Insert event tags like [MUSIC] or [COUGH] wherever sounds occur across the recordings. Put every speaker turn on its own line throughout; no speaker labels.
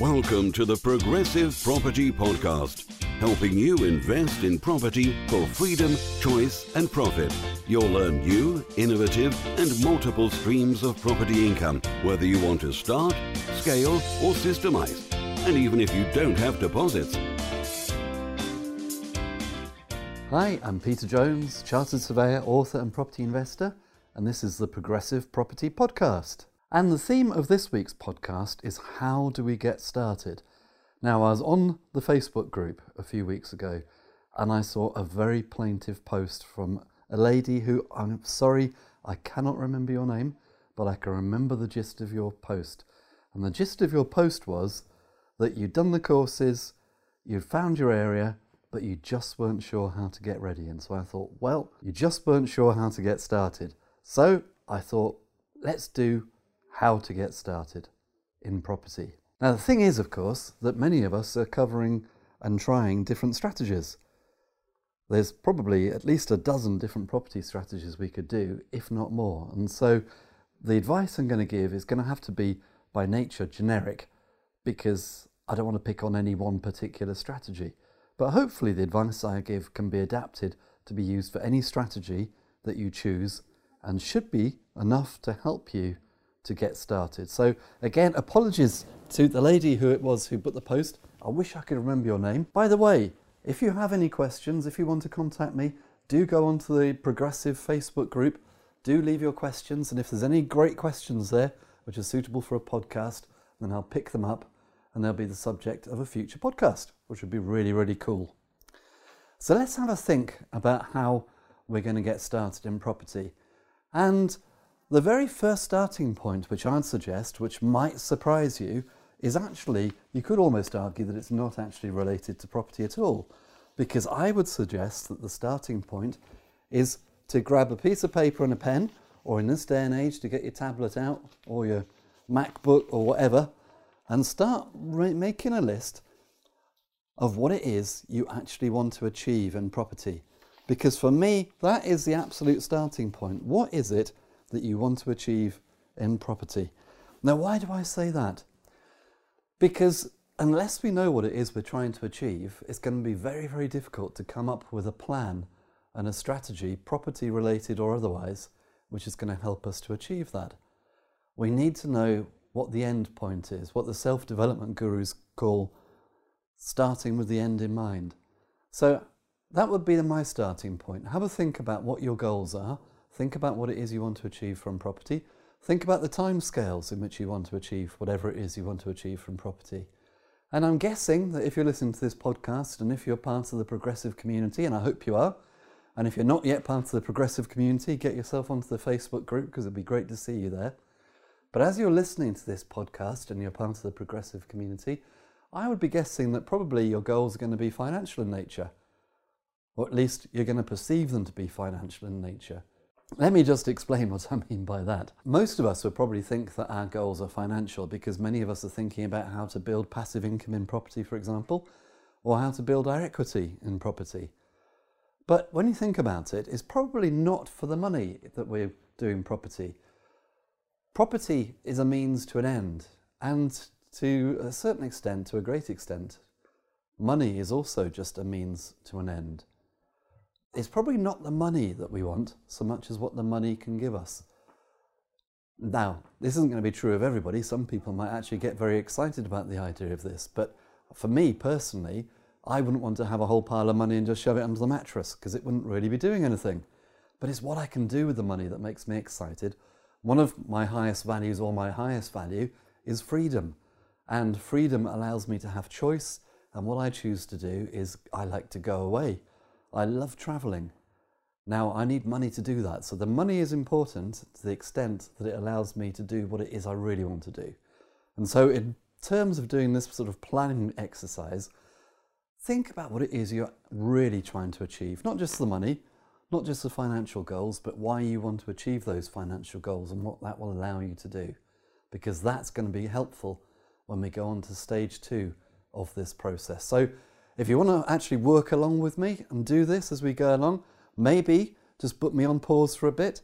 Welcome to the Progressive Property Podcast, helping you invest in property for freedom, choice, and profit. You'll learn new, innovative, and multiple streams of property income, whether you want to start, scale, or systemize, and even if you don't have deposits.
Hi, I'm Peter Jones, Chartered Surveyor, author, and property investor, and this is the Progressive Property Podcast. And the theme of this week's podcast is How Do We Get Started? Now, I was on the Facebook group a few weeks ago and I saw a very plaintive post from a lady who I'm sorry, I cannot remember your name, but I can remember the gist of your post. And the gist of your post was that you'd done the courses, you'd found your area, but you just weren't sure how to get ready. And so I thought, well, you just weren't sure how to get started. So I thought, let's do how to get started in property. Now, the thing is, of course, that many of us are covering and trying different strategies. There's probably at least a dozen different property strategies we could do, if not more. And so the advice I'm going to give is going to have to be by nature generic because I don't want to pick on any one particular strategy. But hopefully, the advice I give can be adapted to be used for any strategy that you choose and should be enough to help you to get started. So, again, apologies to the lady who it was who put the post. I wish I could remember your name. By the way, if you have any questions, if you want to contact me, do go onto the Progressive Facebook group. Do leave your questions, and if there's any great questions there which are suitable for a podcast, then I'll pick them up and they'll be the subject of a future podcast, which would be really, really cool. So let's have a think about how we're going to get started in property. And the very first starting point, which I'd suggest, which might surprise you, is actually, you could almost argue that it's not actually related to property at all. Because I would suggest that the starting point is to grab a piece of paper and a pen, or in this day and age, to get your tablet out, or your MacBook, or whatever, and start making a list of what it is you actually want to achieve in property. Because for me, that is the absolute starting point. What is it that you want to achieve in property. Now, why do I say that? Because unless we know what it is we're trying to achieve, it's going to be very, very difficult to come up with a plan and a strategy, property related or otherwise, which is going to help us to achieve that. We need to know what the end point is, what the self development gurus call starting with the end in mind. So that would be my starting point. Have a think about what your goals are Think about what it is you want to achieve from property. Think about the time scales in which you want to achieve whatever it is you want to achieve from property. And I'm guessing that if you're listening to this podcast and if you're part of the progressive community, and I hope you are, and if you're not yet part of the progressive community, get yourself onto the Facebook group because it'd be great to see you there. But as you're listening to this podcast and you're part of the progressive community, I would be guessing that probably your goals are going to be financial in nature, or at least you're going to perceive them to be financial in nature. Let me just explain [LAUGHS] what I mean by that. Most of us would probably think that our goals are financial because many of us are thinking about how to build passive income in property, for example, or how to build our equity in property. But when you think about it, it's probably not for the money that we're doing property. Property is a means to an end, and to a certain extent, to a great extent, money is also just a means to an end it's probably not the money that we want so much as what the money can give us. Now, this isn't going to be true of everybody. Some people might actually get very excited about the idea of this, but for me personally, I wouldn't want to have a whole pile of money and just shove it under the mattress because it wouldn't really be doing anything. But it's what I can do with the money that makes me excited. One of my highest values, or my highest value, is freedom. And freedom allows me to have choice. And what I choose to do is I like to go away. I love traveling. Now, I need money to do that. So the money is important to the extent that it allows me to do what it is I really want to do. And so, in terms of doing this sort of planning exercise, think about what it is you're really trying to achieve. Not just the money, not just the financial goals, but why you want to achieve those financial goals and what that will allow you to do. Because that's going to be helpful when we go on to stage two of this process. So, if you want to actually work along with me and do this as we go along, maybe just put me on pause for a bit,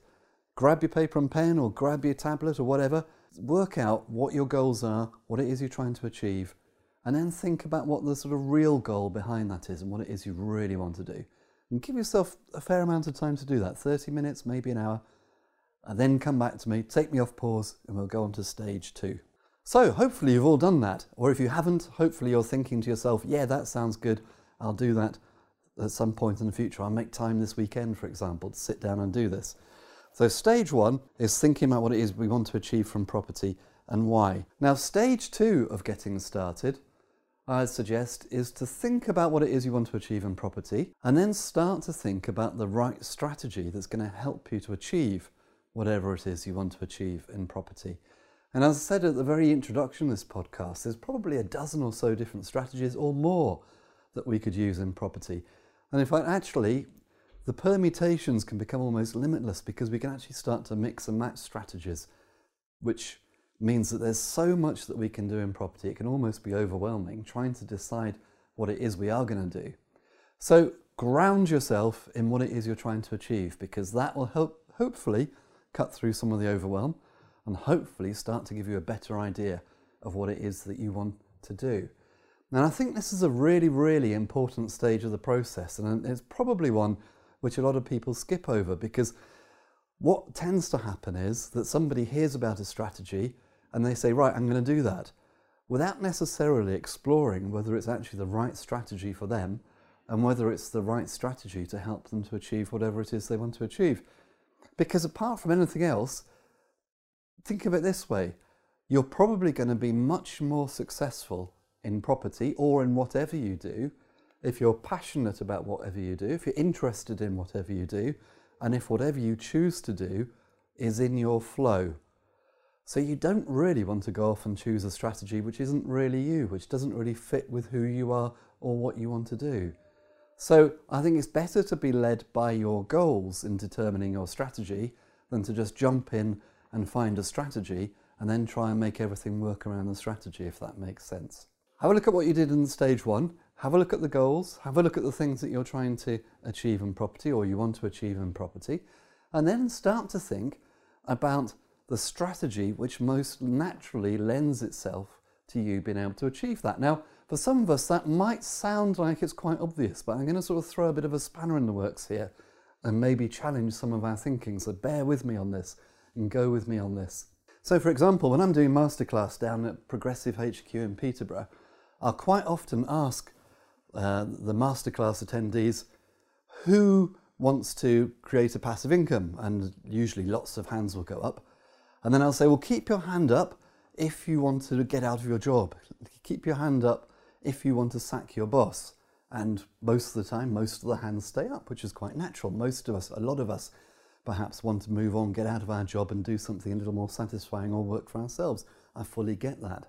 grab your paper and pen or grab your tablet or whatever, work out what your goals are, what it is you're trying to achieve, And then think about what the sort of real goal behind that is and what it is you really want to do. And give yourself a fair amount of time to do that 30 minutes, maybe an hour. And then come back to me, take me off pause, and we'll go on to stage two. So, hopefully, you've all done that. Or if you haven't, hopefully, you're thinking to yourself, yeah, that sounds good. I'll do that at some point in the future. I'll make time this weekend, for example, to sit down and do this. So, stage one is thinking about what it is we want to achieve from property and why. Now, stage two of getting started, I'd suggest, is to think about what it is you want to achieve in property and then start to think about the right strategy that's going to help you to achieve whatever it is you want to achieve in property. And as I said at the very introduction of this podcast, there's probably a dozen or so different strategies or more that we could use in property. And in fact, actually, the permutations can become almost limitless because we can actually start to mix and match strategies, which means that there's so much that we can do in property, it can almost be overwhelming trying to decide what it is we are going to do. So, ground yourself in what it is you're trying to achieve because that will help, hopefully, cut through some of the overwhelm and hopefully start to give you a better idea of what it is that you want to do. And I think this is a really, really important stage of the process, and it's probably one which a lot of people skip over because what tends to happen is that somebody hears about a strategy and they say, Right, I'm going to do that, without necessarily exploring whether it's actually the right strategy for them and whether it's the right strategy to help them to achieve whatever it is they want to achieve. Because apart from anything else, think of it this way you're probably going to be much more successful in property or in whatever you do, if you're passionate about whatever you do, if you're interested in whatever you do, and if whatever you choose to do is in your flow. So you don't really want to go off and choose a strategy which isn't really you, which doesn't really fit with who you are or what you want to do. So I think it's better to be led by your goals in determining your strategy than to just jump in and find a strategy and then try and make everything work around the strategy, if that makes sense. Have a look at what you did in stage one. Have a look at the goals. Have a look at the things that you're trying to achieve in property or you want to achieve in property. And then start to think about the strategy which most naturally lends itself to you being able to achieve that. Now, for some of us, that might sound like it's quite obvious, but I'm going to sort of throw a bit of a spanner in the works here and maybe challenge some of our thinking. So bear with me on this and go with me on this. So, for example, when I'm doing masterclass down at Progressive HQ in Peterborough, I'll quite often ask uh, the masterclass attendees who wants to create a passive income, and usually lots of hands will go up. And then I'll say, well, keep your hand up if you want to get out of your job. Keep your hand up if you want to sack your boss. And most of the time, most of the hands stay up, which is quite natural. Most of us, a lot of us, perhaps want to move on, get out of our job, and do something a little more satisfying or work for ourselves. I fully get that.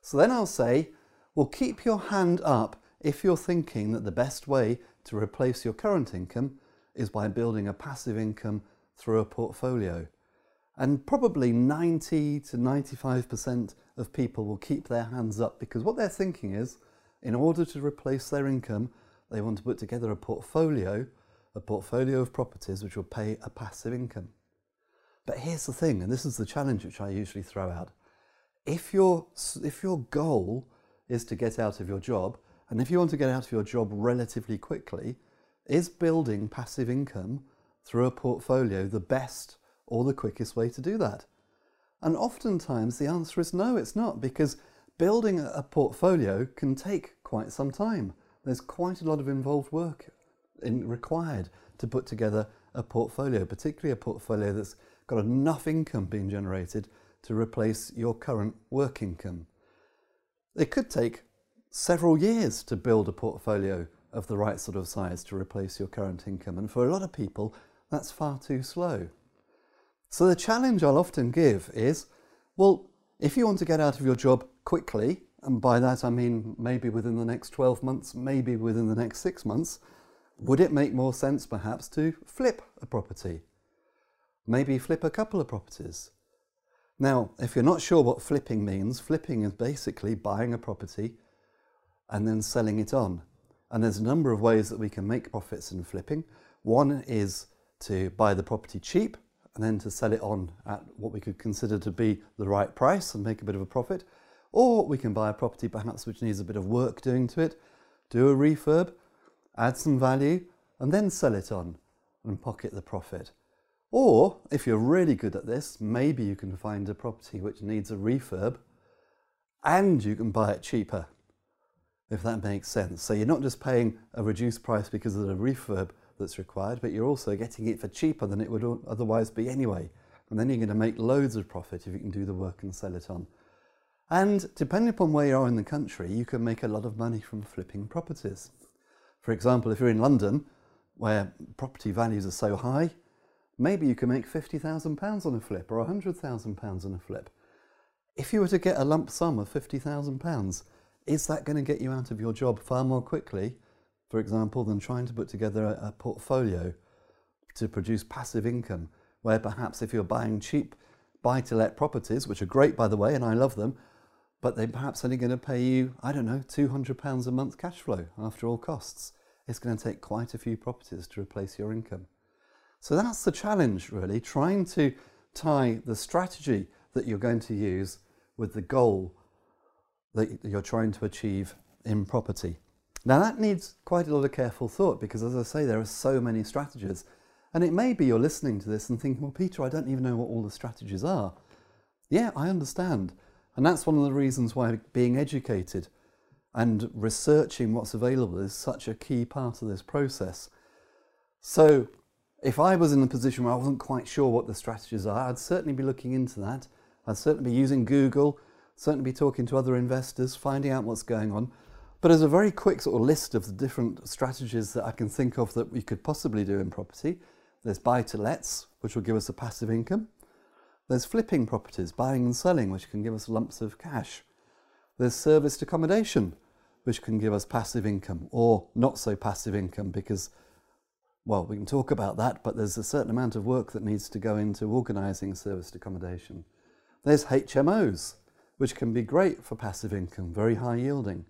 So then I'll say, well, keep your hand up if you're thinking that the best way to replace your current income is by building a passive income through a portfolio. And probably 90 to 95% of people will keep their hands up because what they're thinking is in order to replace their income, they want to put together a portfolio, a portfolio of properties which will pay a passive income. But here's the thing, and this is the challenge which I usually throw out. If your, if your goal is to get out of your job. And if you want to get out of your job relatively quickly, is building passive income through a portfolio the best or the quickest way to do that? And oftentimes the answer is no, it's not, because building a portfolio can take quite some time. There's quite a lot of involved work required to put together a portfolio, particularly a portfolio that's got enough income being generated to replace your current work income. It could take several years to build a portfolio of the right sort of size to replace your current income, and for a lot of people, that's far too slow. So, the challenge I'll often give is well, if you want to get out of your job quickly, and by that I mean maybe within the next 12 months, maybe within the next six months, would it make more sense perhaps to flip a property? Maybe flip a couple of properties. Now, if you're not sure what flipping means, flipping is basically buying a property and then selling it on. And there's a number of ways that we can make profits in flipping. One is to buy the property cheap and then to sell it on at what we could consider to be the right price and make a bit of a profit. Or we can buy a property perhaps which needs a bit of work doing to it, do a refurb, add some value, and then sell it on and pocket the profit. Or if you're really good at this, maybe you can find a property which needs a refurb and you can buy it cheaper, if that makes sense. So you're not just paying a reduced price because of the refurb that's required, but you're also getting it for cheaper than it would otherwise be anyway. And then you're going to make loads of profit if you can do the work and sell it on. And depending upon where you are in the country, you can make a lot of money from flipping properties. For example, if you're in London, where property values are so high, maybe you can make £50,000 on a flip or £100,000 on a flip. If you were to get a lump sum of £50,000, is that going to get you out of your job far more quickly, for example, than trying to put together a, a portfolio to produce passive income, where perhaps if you're buying cheap buy to let properties, which are great by the way, and I love them, but they're perhaps only going to pay you, I don't know, £200 a month cash flow after all costs. It's going to take quite a few properties to replace your income. So that's the challenge, really, trying to tie the strategy that you're going to use with the goal that you're trying to achieve in property. Now, that needs quite a lot of careful thought because, as I say, there are so many strategies. And it may be you're listening to this and thinking, well, Peter, I don't even know what all the strategies are. Yeah, I understand. And that's one of the reasons why being educated and researching what's available is such a key part of this process. So, if I was in a position where I wasn't quite sure what the strategies are, I'd certainly be looking into that. I'd certainly be using Google, certainly be talking to other investors, finding out what's going on. But as a very quick sort of list of the different strategies that I can think of that we could possibly do in property, there's buy to lets, which will give us a passive income. There's flipping properties, buying and selling, which can give us lumps of cash. There's serviced accommodation, which can give us passive income or not so passive income because, well, we can talk about that, but there's a certain amount of work that needs to go into organising serviced accommodation. There's HMOs, which can be great for passive income, very high yielding.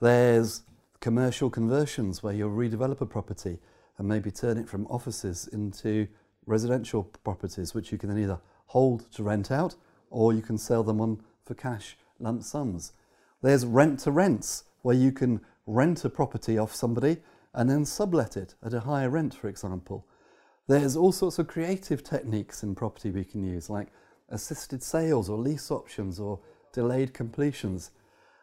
There's commercial conversions where you'll redevelop a property and maybe turn it from offices into residential properties, which you can then either hold to rent out or you can sell them on for cash lump sums. There's rent to rents, where you can rent a property off somebody and then sublet it at a higher rent, for example. There's all sorts of creative techniques in property we can use, like assisted sales or lease options or delayed completions.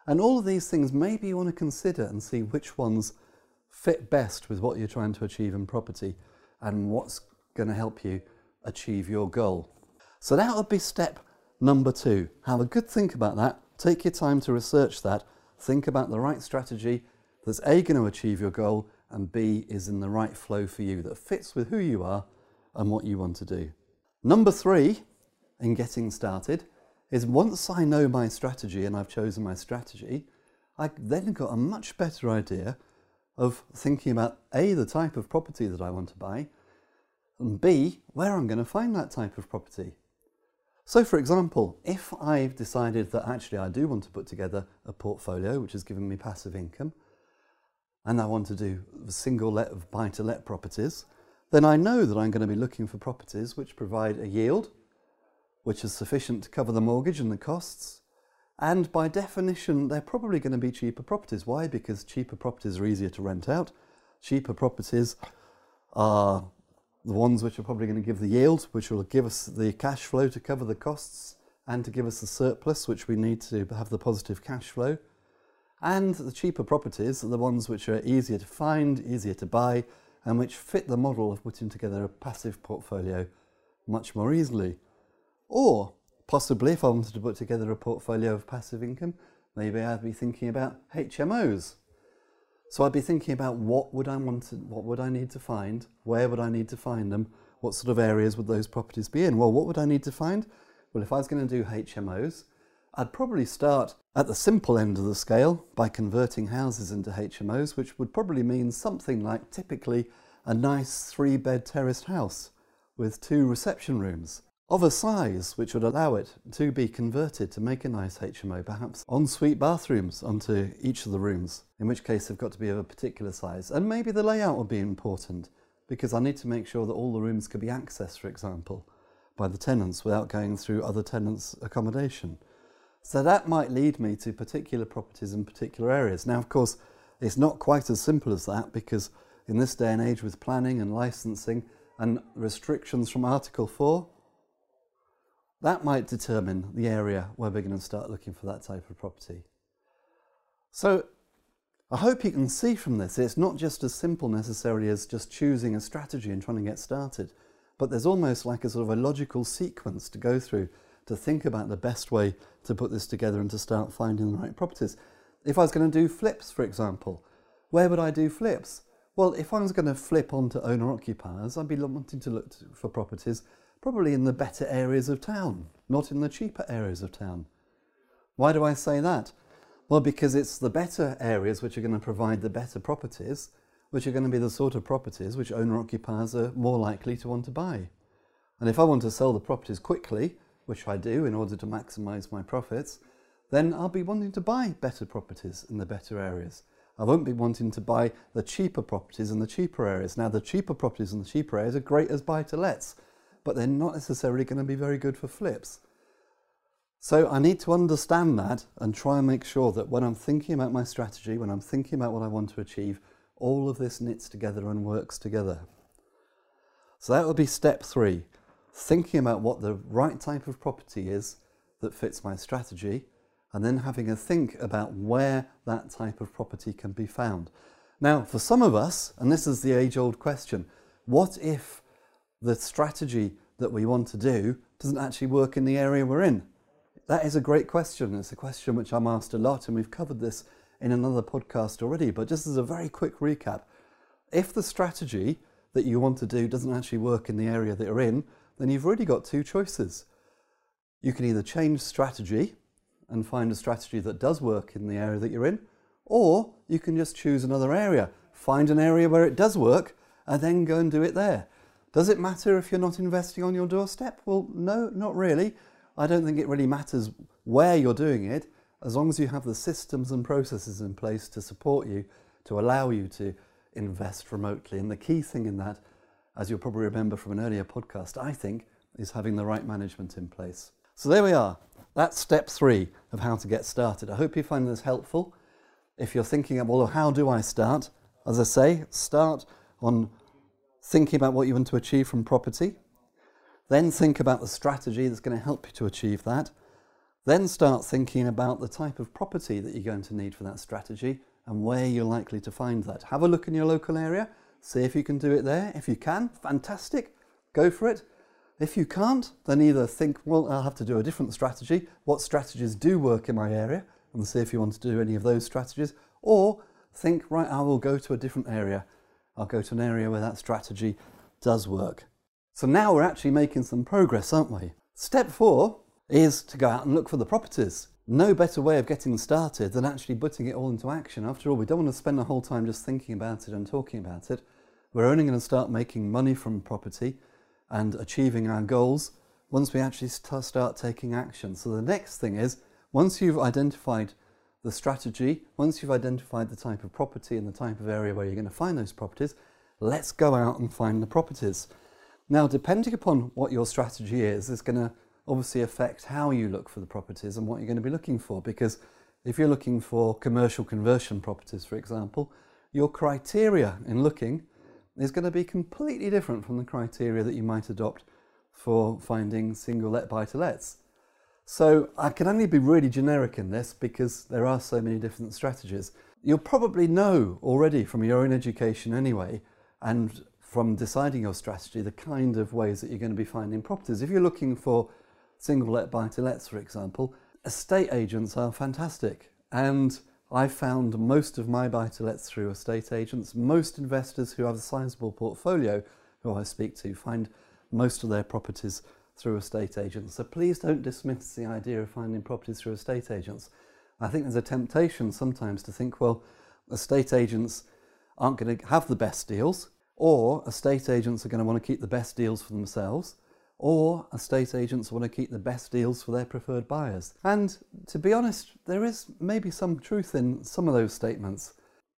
And all of these things maybe you want to consider and see which ones fit best with what you're trying to achieve in property and what's going to help you achieve your goal. So that would be step number two. Have a good think about that. Take your time to research that. Think about the right strategy that's A, going to achieve your goal, and B, is in the right flow for you that fits with who you are and what you want to do. Number three, in getting started, is once I know my strategy and I've chosen my strategy, I then got a much better idea of thinking about A, the type of property that I want to buy, and B, where I'm going to find that type of property. So, for example, if I've decided that actually I do want to put together a portfolio which has given me passive income, and I want to do single let of buy to let properties, then I know that I'm going to be looking for properties which provide a yield which is sufficient to cover the mortgage and the costs. And by definition, they're probably going to be cheaper properties. Why? Because cheaper properties are easier to rent out. Cheaper properties are the ones which are probably going to give the yield, which will give us the cash flow to cover the costs and to give us the surplus, which we need to have the positive cash flow. And the cheaper properties are the ones which are easier to find, easier to buy, and which fit the model of putting together a passive portfolio much more easily. Or possibly, if I wanted to put together a portfolio of passive income, maybe I'd be thinking about HMOs. So I'd be thinking about what would I want to, what would I need to find, where would I need to find them, what sort of areas would those properties be in? Well, what would I need to find? Well, if I was going to do HMOs, I'd probably start at the simple end of the scale by converting houses into HMOs, which would probably mean something like typically a nice three bed terraced house with two reception rooms of a size which would allow it to be converted to make a nice HMO, perhaps ensuite bathrooms onto each of the rooms, in which case they've got to be of a particular size. And maybe the layout will be important because I need to make sure that all the rooms can be accessed, for example, by the tenants without going through other tenants' accommodation. So that might lead me to particular properties in particular areas. Now, of course, it's not quite as simple as that because in this day and age with planning and licensing and restrictions from Article 4, that might determine the area where we're going to start looking for that type of property. So I hope you can see from this, it's not just as simple necessarily as just choosing a strategy and trying to get started, but there's almost like a sort of a logical sequence to go through to think about the best way to put this together and to start finding the right properties. If I was going to do flips, for example, where would I do flips? Well, if I was going to flip onto owner occupiers, I'd be wanting to look for properties probably in the better areas of town, not in the cheaper areas of town. Why do I say that? Well, because it's the better areas which are going to provide the better properties, which are going to be the sort of properties which owner occupiers are more likely to want to buy. And if I want to sell the properties quickly, which I do in order to maximize my profits, then I'll be wanting to buy better properties in the better areas. I won't be wanting to buy the cheaper properties in the cheaper areas. Now, the cheaper properties in the cheaper areas are great as buy to lets, but they're not necessarily going to be very good for flips. So I need to understand that and try and make sure that when I'm thinking about my strategy, when I'm thinking about what I want to achieve, all of this knits together and works together. So that would be step three thinking about what the right type of property is that fits my strategy, and then having a think about where that type of property can be found. Now, for some of us, and this is the age old question, what if the strategy that we want to do doesn't actually work in the area we're in? That is a great question. It's a question which I'm asked a lot, and we've covered this in another podcast already. But just as a very quick recap, if the strategy that you want to do doesn't actually work in the area that you're in, then you've really got two choices. You can either change strategy and find a strategy that does work in the area that you're in, or you can just choose another area, find an area where it does work, and then go and do it there. Does it matter if you're not investing on your doorstep? Well, no, not really. I don't think it really matters where you're doing it, as long as you have the systems and processes in place to support you, to allow you to invest remotely. And the key thing in that as you'll probably remember from an earlier podcast, I think, is having the right management in place. So there we are. That's step three of how to get started. I hope you find this helpful. If you're thinking, of, well, how do I start? As I say, start on thinking about what you want to achieve from property. Then think about the strategy that's going to help you to achieve that. Then start thinking about the type of property that you're going to need for that strategy and where you're likely to find that. Have a look in your local area See if you can do it there. If you can, fantastic, go for it. If you can't, then either think, well, I'll have to do a different strategy. What strategies do work in my area? And see if you want to do any of those strategies. Or think, right, I will go to a different area. I'll go to an area where that strategy does work. So now we're actually making some progress, aren't we? Step four is to go out and look for the properties. No better way of getting started than actually putting it all into action. After all, we don't want to spend the whole time just thinking about it and talking about it. We're only going to start making money from property and achieving our goals once we actually start taking action. So the next thing is once you've identified the strategy, once you've identified the type of property and the type of area where you're going to find those properties, let's go out and find the properties. Now, depending upon what your strategy is, is going to obviously affect how you look for the properties and what you're going to be looking for. Because if you're looking for commercial conversion properties, for example, your criteria in looking is going to be completely different from the criteria that you might adopt for finding single let buy to lets. So I can only be really generic in this because there are so many different strategies. You'll probably know already from your own education anyway, and from deciding your strategy, the kind of ways that you're going to be finding properties. If you're looking for single let buy to lets, for example, estate agents are fantastic. And I found most of my buy to lets through estate agents. Most investors who have a sizable portfolio who I speak to find most of their properties through estate agents. So please don't dismiss the idea of finding properties through estate agents. I think there's a temptation sometimes to think, well, estate agents aren't going to have the best deals, or estate agents are going to want to keep the best deals for themselves or estate agents want to keep the best deals for their preferred buyers. And to be honest, there is maybe some truth in some of those statements.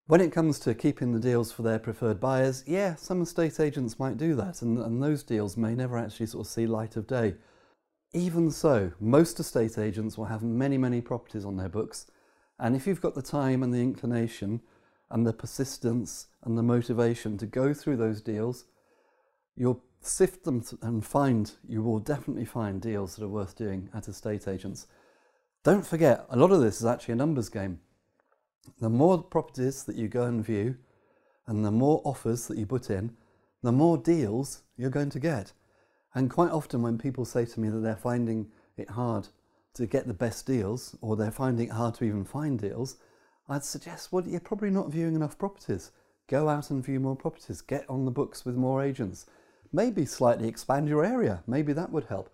When it comes to keeping the deals for their preferred buyers, yeah, some estate agents might do that, and, and those deals may never actually sort of see light of day. Even so, most estate agents will have many, many properties on their books. And if you've got the time and the inclination and the persistence and the motivation to go through those deals, you'll sift them and find, you will definitely find deals that are worth doing at estate agents. Don't forget, a lot of this is actually a numbers game. The more properties that you go and view and the more offers that you put in, the more deals you're going to get. And quite often, when people say to me that they're finding it hard to get the best deals or they're finding it hard to even find deals, I'd suggest, well, you're probably not viewing enough properties. Go out and view more properties, get on the books with more agents. Maybe slightly expand your area, maybe that would help.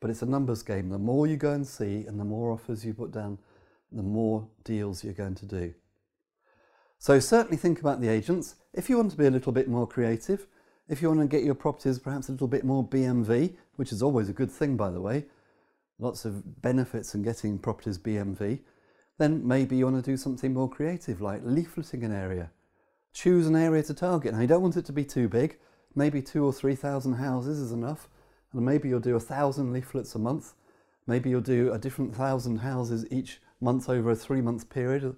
But it's a numbers game. The more you go and see and the more offers you put down, the more deals you're going to do. So certainly think about the agents. If you want to be a little bit more creative, if you want to get your properties perhaps a little bit more BMV, which is always a good thing by the way, lots of benefits in getting properties BMV, then maybe you want to do something more creative like leafleting an area. Choose an area to target. Now you don't want it to be too big, maybe two or three thousand houses is enough, and maybe you'll do a thousand leaflets a month, maybe you'll do a different thousand houses each month over a three month period,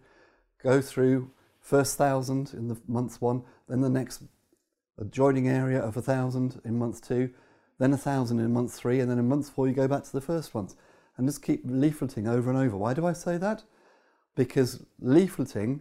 go through first thousand in the month one, then the next adjoining area of a thousand in month two, then a thousand in month three, and then in month four you go back to the first ones. And just keep leafleting over and over. Why do I say that? Because leafleting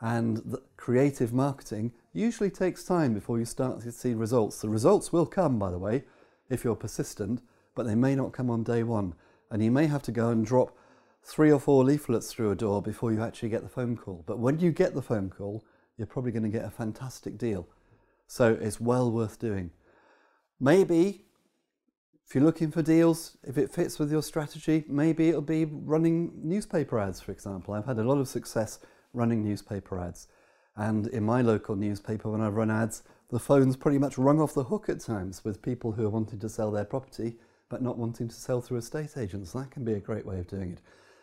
and creative marketing usually takes time before you start to see results. The results will come, by the way, if you're persistent, but they may not come on day one. And you may have to go and drop three or four leaflets through a door before you actually get the phone call. But when you get the phone call, you're probably going to get a fantastic deal. So it's well worth doing. Maybe if you're looking for deals, if it fits with your strategy, maybe it'll be running newspaper ads, for example. I've had a lot of success running newspaper ads. And in my local newspaper, when I've run ads, the phone's pretty much rung off the hook at times with people who are wanting to sell their property but not wanting to sell through estate agents. That can be a great way of doing it.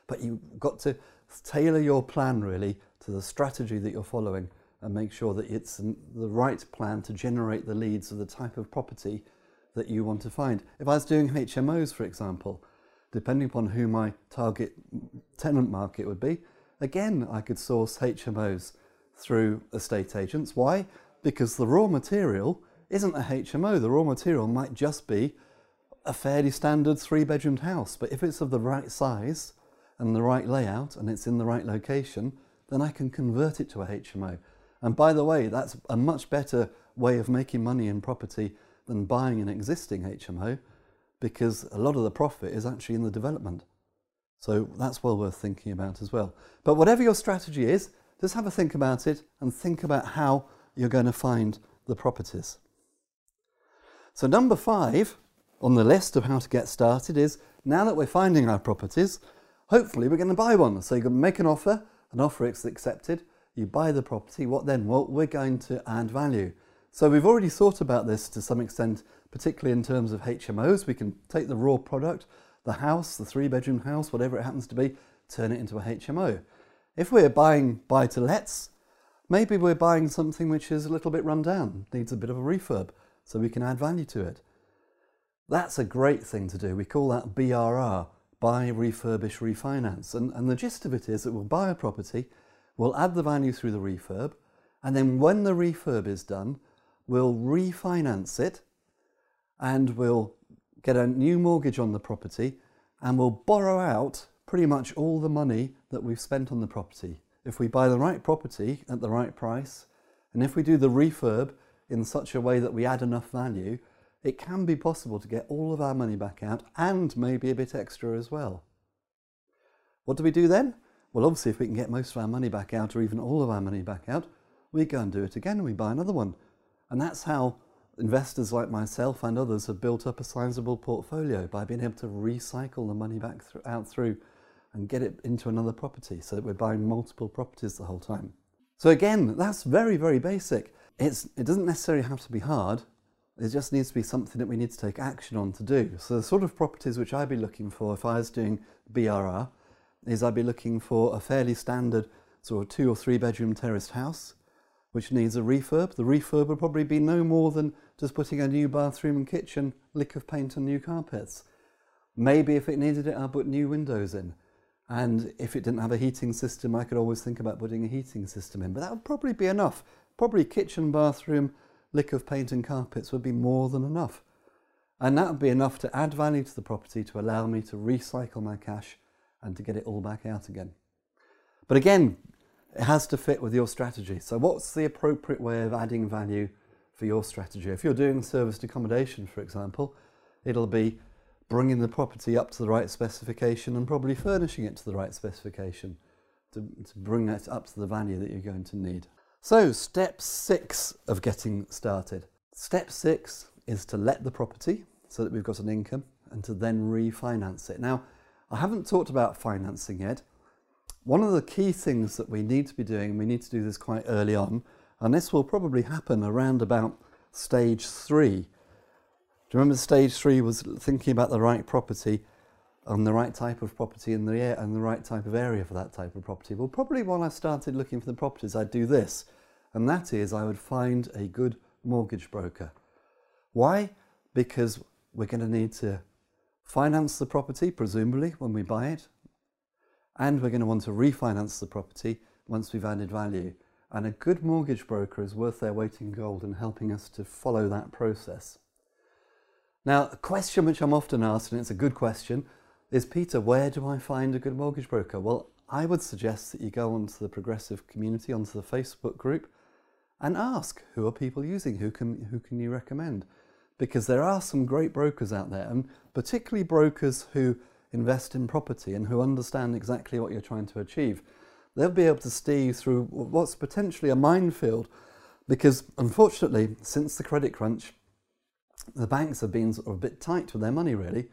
But you've got to tailor your plan really to the strategy that you're following and make sure that it's the right plan to generate the leads of the type of property that you want to find. If I was doing HMOs, for example, depending upon who my target tenant market would be, again, I could source HMOs through estate agents. Why? Because the raw material isn't a HMO. The raw material might just be a fairly standard three bedroomed house. But if it's of the right size and the right layout and it's in the right location, then I can convert it to a HMO. And by the way, that's a much better way of making money in property than buying an existing HMO because a lot of the profit is actually in the development. So that's well worth thinking about as well. But whatever your strategy is, just have a think about it and think about how you're going to find the properties. So, number five on the list of how to get started is now that we're finding our properties, hopefully we're going to buy one. So, to make an offer, an offer is accepted, you buy the property, what then? Well, we're going to add value. So we've already thought about this to some extent, particularly in terms of HMOs. We can take the raw product, the house, the three bedroom house, whatever it happens to be, turn it into a HMO. If we're buying buy to lets, maybe we're buying something which is a little bit run down, needs a bit of a refurb, so we can add value to it. That's a great thing to do. We call that BRR, buy, refurbish, refinance. And, and the gist of it is that we'll buy a property, We'll add the value through the refurb, and then when the refurb is done, we'll refinance it and we'll get a new mortgage on the property and we'll borrow out pretty much all the money that we've spent on the property. If we buy the right property at the right price, and if we do the refurb in such a way that we add enough value, it can be possible to get all of our money back out and maybe a bit extra as well. What do we do then? Well, obviously, if we can get most of our money back out or even all of our money back out, we go and do it again and we buy another one. And that's how investors like myself and others have built up a sizable portfolio by being able to recycle the money back th- out through and get it into another property so that we're buying multiple properties the whole time. So again, that's very, very basic. It's, it doesn't necessarily have to be hard. It just needs to be something that we need to take action on to do. So the sort of properties which I'd be looking for if I was doing BRR is I'd be looking for a fairly standard sort of two or three bedroom terraced house, which needs a refurb. The refurb would probably be no more than just putting a new bathroom and kitchen, lick of paint and new carpets. Maybe if it needed it, I'd put new windows in. And if it didn't have a heating system, I could always think about putting a heating system in. But that would probably be enough. Probably kitchen, bathroom, lick of paint and carpets would be more than enough. And that would be enough to add value to the property to allow me to recycle my cash and to get it all back out again. But again, it has to fit with your strategy. So, what's the appropriate way of adding value for your strategy? If you're doing serviced accommodation, for example, it'll be bringing the property up to the right specification and probably furnishing it to the right specification to, to bring it up to the value that you're going to need. So, step six of getting started. Step six is to let the property so that we've got an income and to then refinance it. Now, I haven't talked about financing yet. One of the key things that we need to be doing, and we need to do this quite early on, and this will probably happen around about stage three do you remember stage three was thinking about the right property and the right type of property in the and the right type of area for that type of property? Well, probably when I started looking for the properties, I'd do this, and that is I would find a good mortgage broker. Why? Because we're going to need to finance the property, presumably, when we buy it, and we're going to want to refinance the property once we've added value. And a good mortgage broker is worth their weight in gold in helping us to follow that process. Now, a question which I'm often asked, and it's a good question, is Peter, where do I find a good mortgage broker? Well, I would suggest that you go onto the progressive community, onto the Facebook group, and ask who are people using, who can, who can you recommend? Because there are some great brokers out there, and particularly brokers who invest in property and who understand exactly what you're trying to achieve. They'll be able to steer you through what's potentially a minefield because unfortunately, since the credit crunch, the banks have been sort of a bit tight with their money really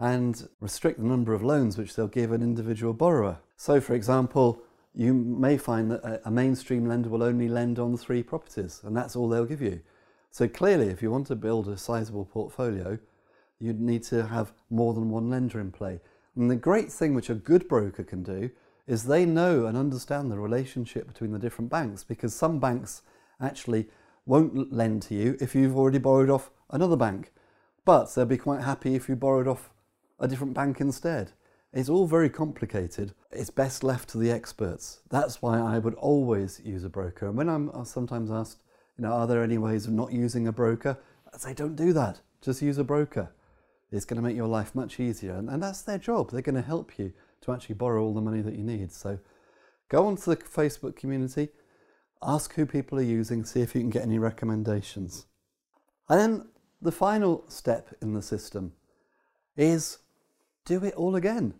and restrict the number of loans which they'll give an individual borrower. So, for example, you may find that a mainstream lender will only lend on three properties and that's all they'll give you. So, clearly, if you want to build a sizable portfolio, you'd need to have more than one lender in play. And the great thing which a good broker can do is they know and understand the relationship between the different banks because some banks actually won't lend to you if you've already borrowed off another bank, but they'll be quite happy if you borrowed off a different bank instead. It's all very complicated. It's best left to the experts. That's why I would always use a broker. And when I'm uh, sometimes asked, you know, are there any ways of not using a broker? I say, don't do that. Just use a broker. It's going to make your life much easier. And, and that's their job. They're going to help you to actually borrow all the money that you need. So go onto the Facebook community, ask who people are using, see if you can get any recommendations. And then the final step in the system is do it all again.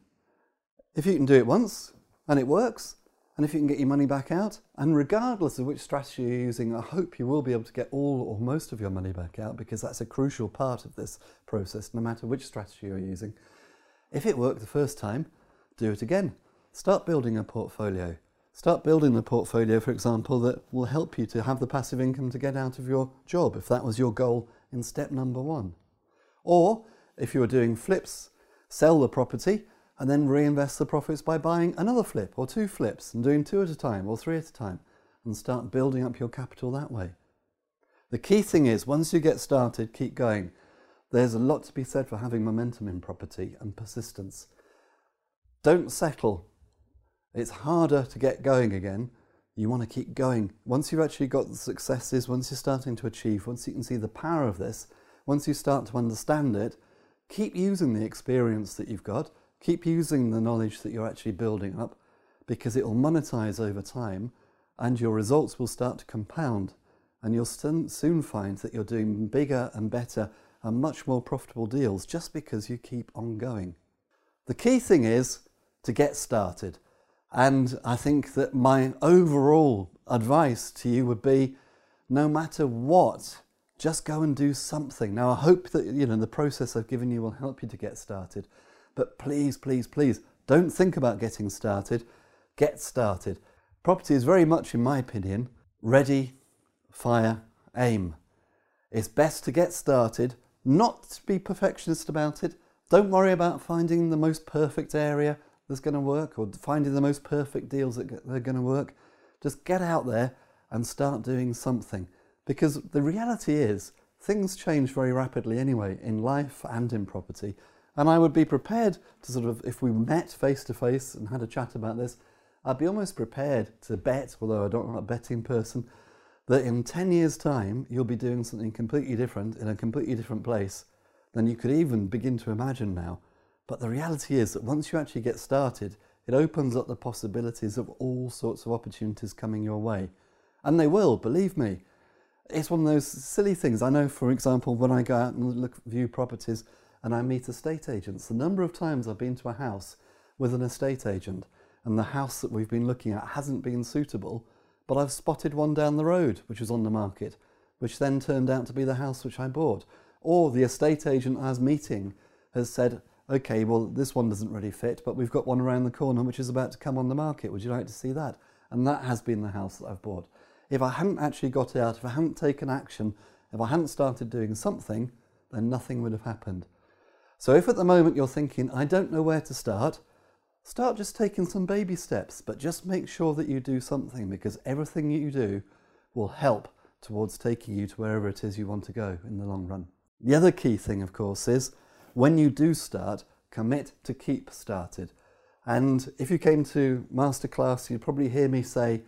If you can do it once and it works, and if you can get your money back out, and regardless of which strategy you're using, I hope you will be able to get all or most of your money back out because that's a crucial part of this process, no matter which strategy you're using. If it worked the first time, do it again. Start building a portfolio. Start building the portfolio, for example, that will help you to have the passive income to get out of your job if that was your goal in step number one. Or if you were doing flips, sell the property and then reinvest the profits by buying another flip or two flips and doing two at a time or three at a time and start building up your capital that way. The key thing is once you get started, keep going. There's a lot to be said for having momentum in property and persistence. Don't settle. It's harder to get going again you want to keep going. Once you've actually got the successes, once you're starting to achieve, once you can see the power of this, once you start to understand it, keep using the experience that you've got, keep using the knowledge that you're actually building up because it will monetize over time and your results will start to compound and you'll soon find that you're doing bigger and better and much more profitable deals just because you keep on going. The key thing is to get started. And I think that my overall advice to you would be no matter what, just go and do something. Now, I hope that you know the process I've given you will help you to get started. But please, please, please don't think about getting started. Get started. Property is very much, in my opinion, ready, fire, aim. It's best to get started, not to be perfectionist about it. Don't worry about finding the most perfect area that's going to work or finding the most perfect deals that are going to work. Just get out there and start doing something. Because the reality is, things change very rapidly anyway, in life and in property. And I would be prepared to sort of, if we met face to face and had a chat about this, I'd be almost prepared to bet, although I don't like a betting person, that in 10 years' time you'll be doing something completely different in a completely different place than you could even begin to imagine now. But the reality is that once you actually get started, it opens up the possibilities of all sorts of opportunities coming your way. And they will, believe me. It's one of those silly things. I know, for example, when I go out and look view properties and I meet estate agents, the number of times I've been to a house with an estate agent and the house that we've been looking at hasn't been suitable, but I've spotted one down the road which was on the market, which then turned out to be the house which I bought. Or the estate agent I was meeting has said, okay, well, this one doesn't really fit, but we've got one around the corner which is about to come on the market. Would you like to see that? And that has been the house that I've bought. If I hadn't actually got out, if I hadn't taken action, if I hadn't started doing something, then nothing would have happened. So if at the moment you're thinking, I don't know where to start, start just taking some baby steps, but just make sure that you do something because everything you do will help towards taking you to wherever it is you want to go in the long run. The other key thing, of course, is when you do start, commit to keep started. And if you came to masterclass, you'd probably hear me say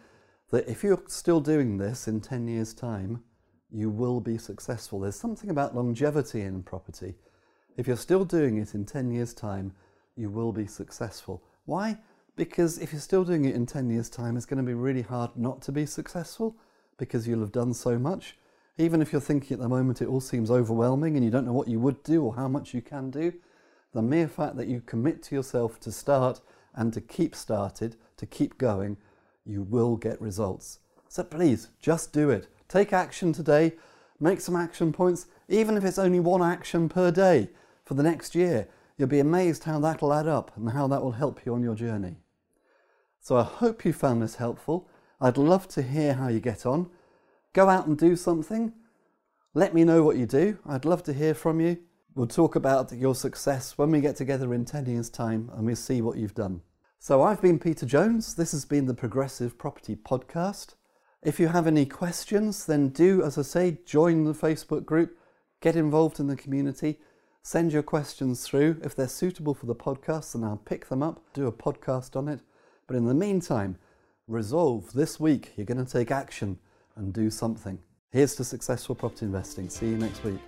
that if you're still doing this in 10 years' time, you will be successful. There's something about longevity in property. If you're still doing it in 10 years' time, you will be successful. Why? Because if you're still doing it in 10 years' time, it's going to be really hard not to be successful because you'll have done so much. Even if you're thinking at the moment it all seems overwhelming and you don't know what you would do or how much you can do, the mere fact that you commit to yourself to start and to keep started, to keep going, you will get results. So please, just do it. Take action today, make some action points, even if it's only one action per day for the next year. You'll be amazed how that'll add up and how that will help you on your journey. So I hope you found this helpful. I'd love to hear how you get on. Go out and do something. Let me know what you do. I'd love to hear from you. We'll talk about your success when we get together in 10 years' time and we see what you've done. So I've been Peter Jones. This has been the Progressive Property Podcast. If you have any questions, then do, as I say, join the Facebook group, get involved in the community, send your questions through. If they're suitable for the podcast, then I'll pick them up, do a podcast on it. But in the meantime, resolve this week you're going to take action and do something. Here's to successful property investing. See you next week.